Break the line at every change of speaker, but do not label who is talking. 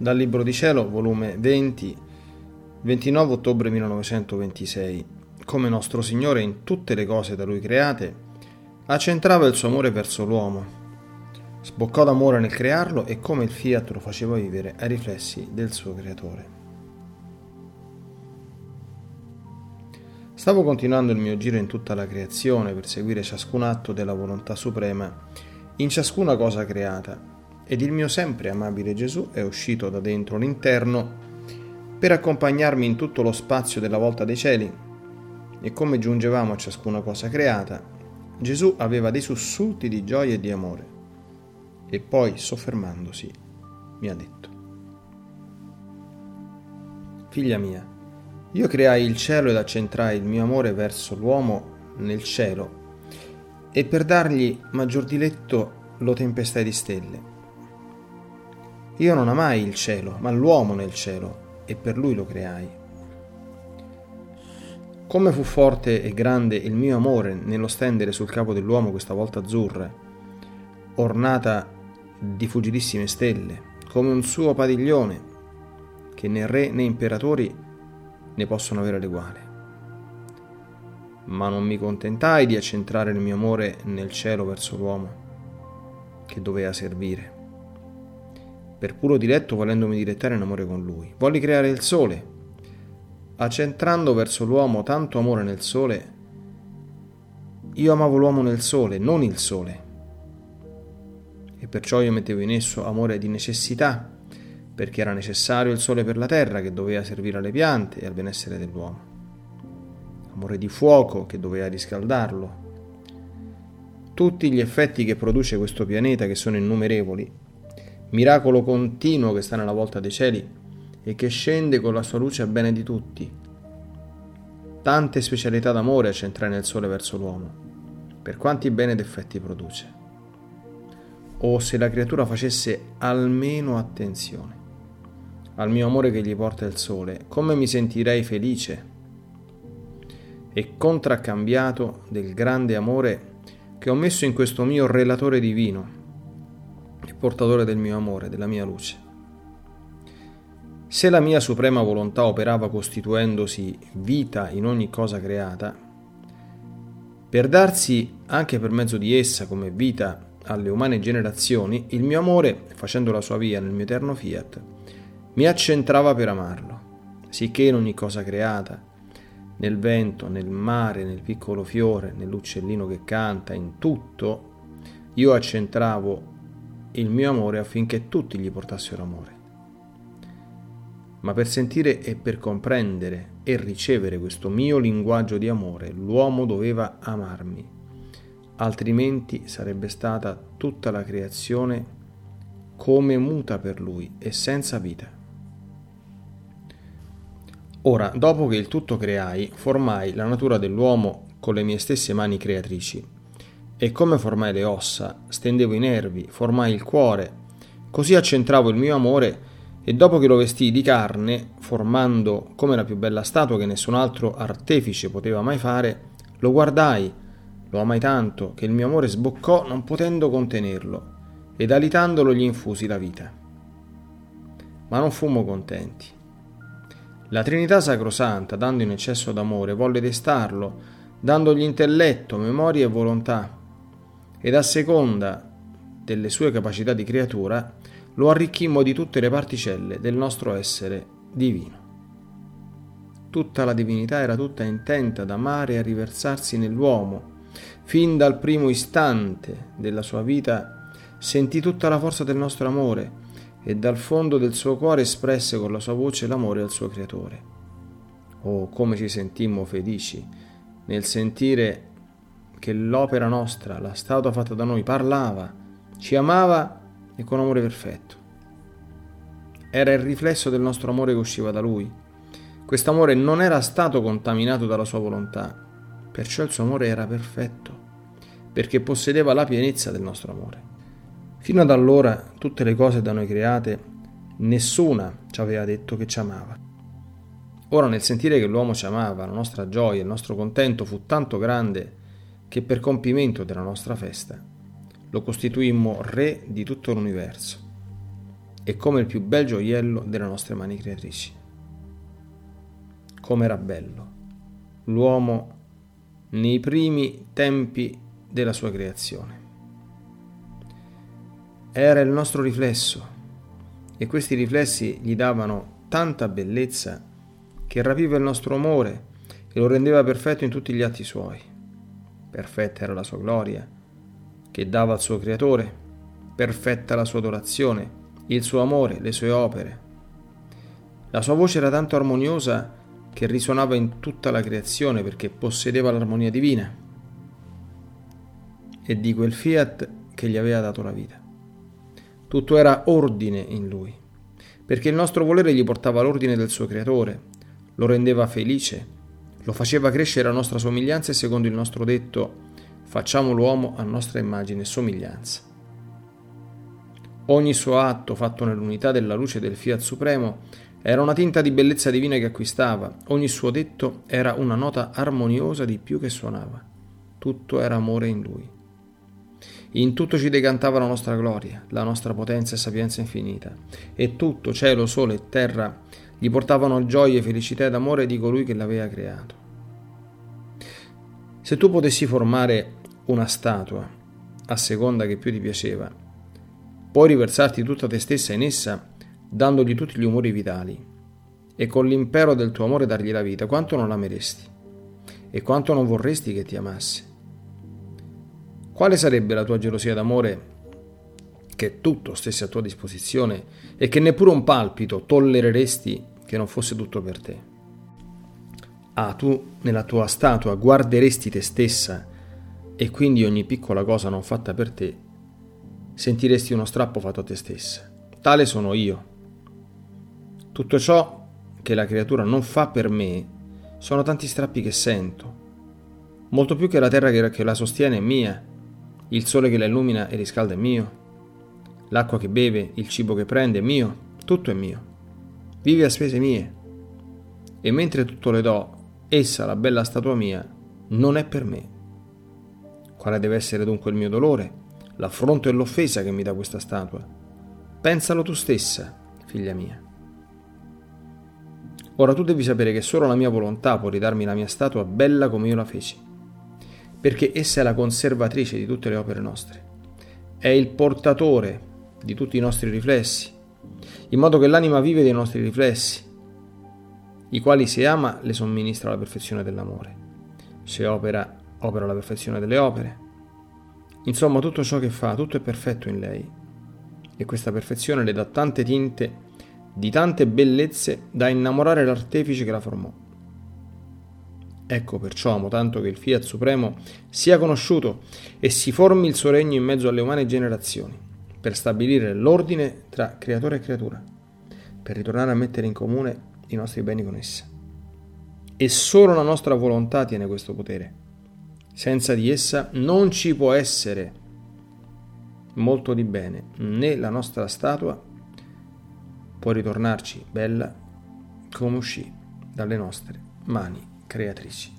Dal Libro di Cielo, volume 20, 29 ottobre 1926. Come nostro Signore in tutte le cose da Lui create, accentrava il suo amore verso l'uomo. Sboccò d'amore nel crearlo e come il fiat lo faceva vivere ai riflessi del suo creatore. Stavo continuando il mio giro in tutta la creazione per seguire ciascun atto della volontà suprema in ciascuna cosa creata, ed il mio sempre amabile Gesù è uscito da dentro l'interno per accompagnarmi in tutto lo spazio della volta dei cieli, e come giungevamo a ciascuna cosa creata, Gesù aveva dei sussulti di gioia e di amore, e poi, soffermandosi, mi ha detto, Figlia mia, io creai il cielo ed accentrai il mio amore verso l'uomo nel cielo e per dargli maggior diletto lo tempestai di stelle. Io non amai il cielo, ma l'uomo nel cielo e per lui lo creai. Come fu forte e grande il mio amore nello stendere sul capo dell'uomo questa volta azzurra, ornata di fuggilissime stelle, come un suo padiglione, che né re né imperatori ne possono avere l'eguale. Ma non mi contentai di accentrare il mio amore nel cielo verso l'uomo che doveva servire. Per puro diletto, volendomi dilettare in amore con lui, volli creare il sole. Accentrando verso l'uomo tanto amore nel sole, io amavo l'uomo nel sole, non il sole. E perciò io mettevo in esso amore di necessità perché era necessario il sole per la terra che doveva servire alle piante e al benessere dell'uomo. Amore di fuoco che doveva riscaldarlo. Tutti gli effetti che produce questo pianeta, che sono innumerevoli, miracolo continuo che sta nella volta dei cieli e che scende con la sua luce a bene di tutti. Tante specialità d'amore a centrare nel sole verso l'uomo, per quanti bene ed effetti produce. O se la creatura facesse almeno attenzione al mio amore che gli porta il sole, come mi sentirei felice e contraccambiato del grande amore che ho messo in questo mio relatore divino portatore del mio amore, della mia luce. Se la mia suprema volontà operava costituendosi vita in ogni cosa creata, per darsi anche per mezzo di essa come vita alle umane generazioni, il mio amore, facendo la sua via nel mio eterno fiat, mi accentrava per amarlo, sicché in ogni cosa creata, nel vento, nel mare, nel piccolo fiore, nell'uccellino che canta, in tutto, io accentravo il mio amore affinché tutti gli portassero amore. Ma per sentire e per comprendere e ricevere questo mio linguaggio di amore, l'uomo doveva amarmi, altrimenti sarebbe stata tutta la creazione come muta per lui e senza vita. Ora, dopo che il tutto creai, formai la natura dell'uomo con le mie stesse mani creatrici. E come formai le ossa, stendevo i nervi, formai il cuore, così accentravo il mio amore e dopo che lo vestii di carne, formando come la più bella statua che nessun altro artefice poteva mai fare, lo guardai, lo amai tanto che il mio amore sboccò non potendo contenerlo, ed alitandolo gli infusi la vita. Ma non fummo contenti. La Trinità Sacrosanta, dando in eccesso d'amore, volle destarlo, dandogli intelletto, memoria e volontà, ed a seconda delle sue capacità di creatura, lo arricchimmo di tutte le particelle del nostro essere divino. Tutta la divinità era tutta intenta ad amare e a riversarsi nell'uomo. Fin dal primo istante della sua vita sentì tutta la forza del nostro amore e dal fondo del suo cuore espresse con la sua voce l'amore al suo creatore. Oh, come ci sentimmo felici nel sentire che l'opera nostra, la statua fatta da noi, parlava, ci amava e con amore perfetto. Era il riflesso del nostro amore che usciva da lui. Quest'amore non era stato contaminato dalla sua volontà, perciò il suo amore era perfetto, perché possedeva la pienezza del nostro amore. Fino ad allora, tutte le cose da noi create, nessuna ci aveva detto che ci amava. Ora, nel sentire che l'uomo ci amava, la nostra gioia, il nostro contento fu tanto grande che per compimento della nostra festa lo costituimmo re di tutto l'universo e come il più bel gioiello delle nostre mani creatrici. Come era bello l'uomo nei primi tempi della sua creazione. Era il nostro riflesso e questi riflessi gli davano tanta bellezza che rapiva il nostro amore e lo rendeva perfetto in tutti gli atti suoi. Perfetta era la sua gloria, che dava al suo creatore, perfetta la sua adorazione, il suo amore, le sue opere. La sua voce era tanto armoniosa che risuonava in tutta la creazione perché possedeva l'armonia divina e di quel fiat che gli aveva dato la vita. Tutto era ordine in lui, perché il nostro volere gli portava l'ordine del suo creatore, lo rendeva felice, lo faceva crescere a nostra somiglianza e secondo il nostro detto facciamo l'uomo a nostra immagine e somiglianza. Ogni suo atto fatto nell'unità della luce del Fiat Supremo era una tinta di bellezza divina che acquistava, ogni suo detto era una nota armoniosa di più che suonava. Tutto era amore in lui. In tutto ci decantava la nostra gloria, la nostra potenza e sapienza infinita, e tutto, cielo, sole e terra, gli portavano gioie, felicità ed amore di colui che l'aveva creato. Se tu potessi formare una statua, a seconda che più ti piaceva, puoi riversarti tutta te stessa in essa, dandogli tutti gli umori vitali, e con l'impero del tuo amore dargli la vita, quanto non l'ameresti, e quanto non vorresti che ti amasse. Quale sarebbe la tua gelosia d'amore che tutto stesse a tua disposizione e che neppure un palpito tollereresti che non fosse tutto per te? Ah, tu nella tua statua guarderesti te stessa e quindi ogni piccola cosa non fatta per te sentiresti uno strappo fatto a te stessa. Tale sono io. Tutto ciò che la creatura non fa per me sono tanti strappi che sento. Molto più che la terra che la sostiene è mia il sole che la illumina e riscalda è mio. L'acqua che beve, il cibo che prende è mio. Tutto è mio. Vive a spese mie. E mentre tutto le do, essa, la bella statua mia, non è per me. Quale deve essere dunque il mio dolore, l'affronto e l'offesa che mi dà questa statua? Pensalo tu stessa, figlia mia. Ora tu devi sapere che solo la mia volontà può ridarmi la mia statua bella come io la feci perché essa è la conservatrice di tutte le opere nostre, è il portatore di tutti i nostri riflessi, in modo che l'anima vive dei nostri riflessi, i quali se ama le somministra la perfezione dell'amore, se opera opera la perfezione delle opere. Insomma, tutto ciò che fa, tutto è perfetto in lei, e questa perfezione le dà tante tinte di tante bellezze da innamorare l'artefice che la formò. Ecco perciò amo tanto che il Fiat Supremo sia conosciuto e si formi il suo regno in mezzo alle umane generazioni, per stabilire l'ordine tra creatore e creatura, per ritornare a mettere in comune i nostri beni con essa. E solo la nostra volontà tiene questo potere. Senza di essa non ci può essere molto di bene, né la nostra statua può ritornarci bella come uscì dalle nostre mani creatrici.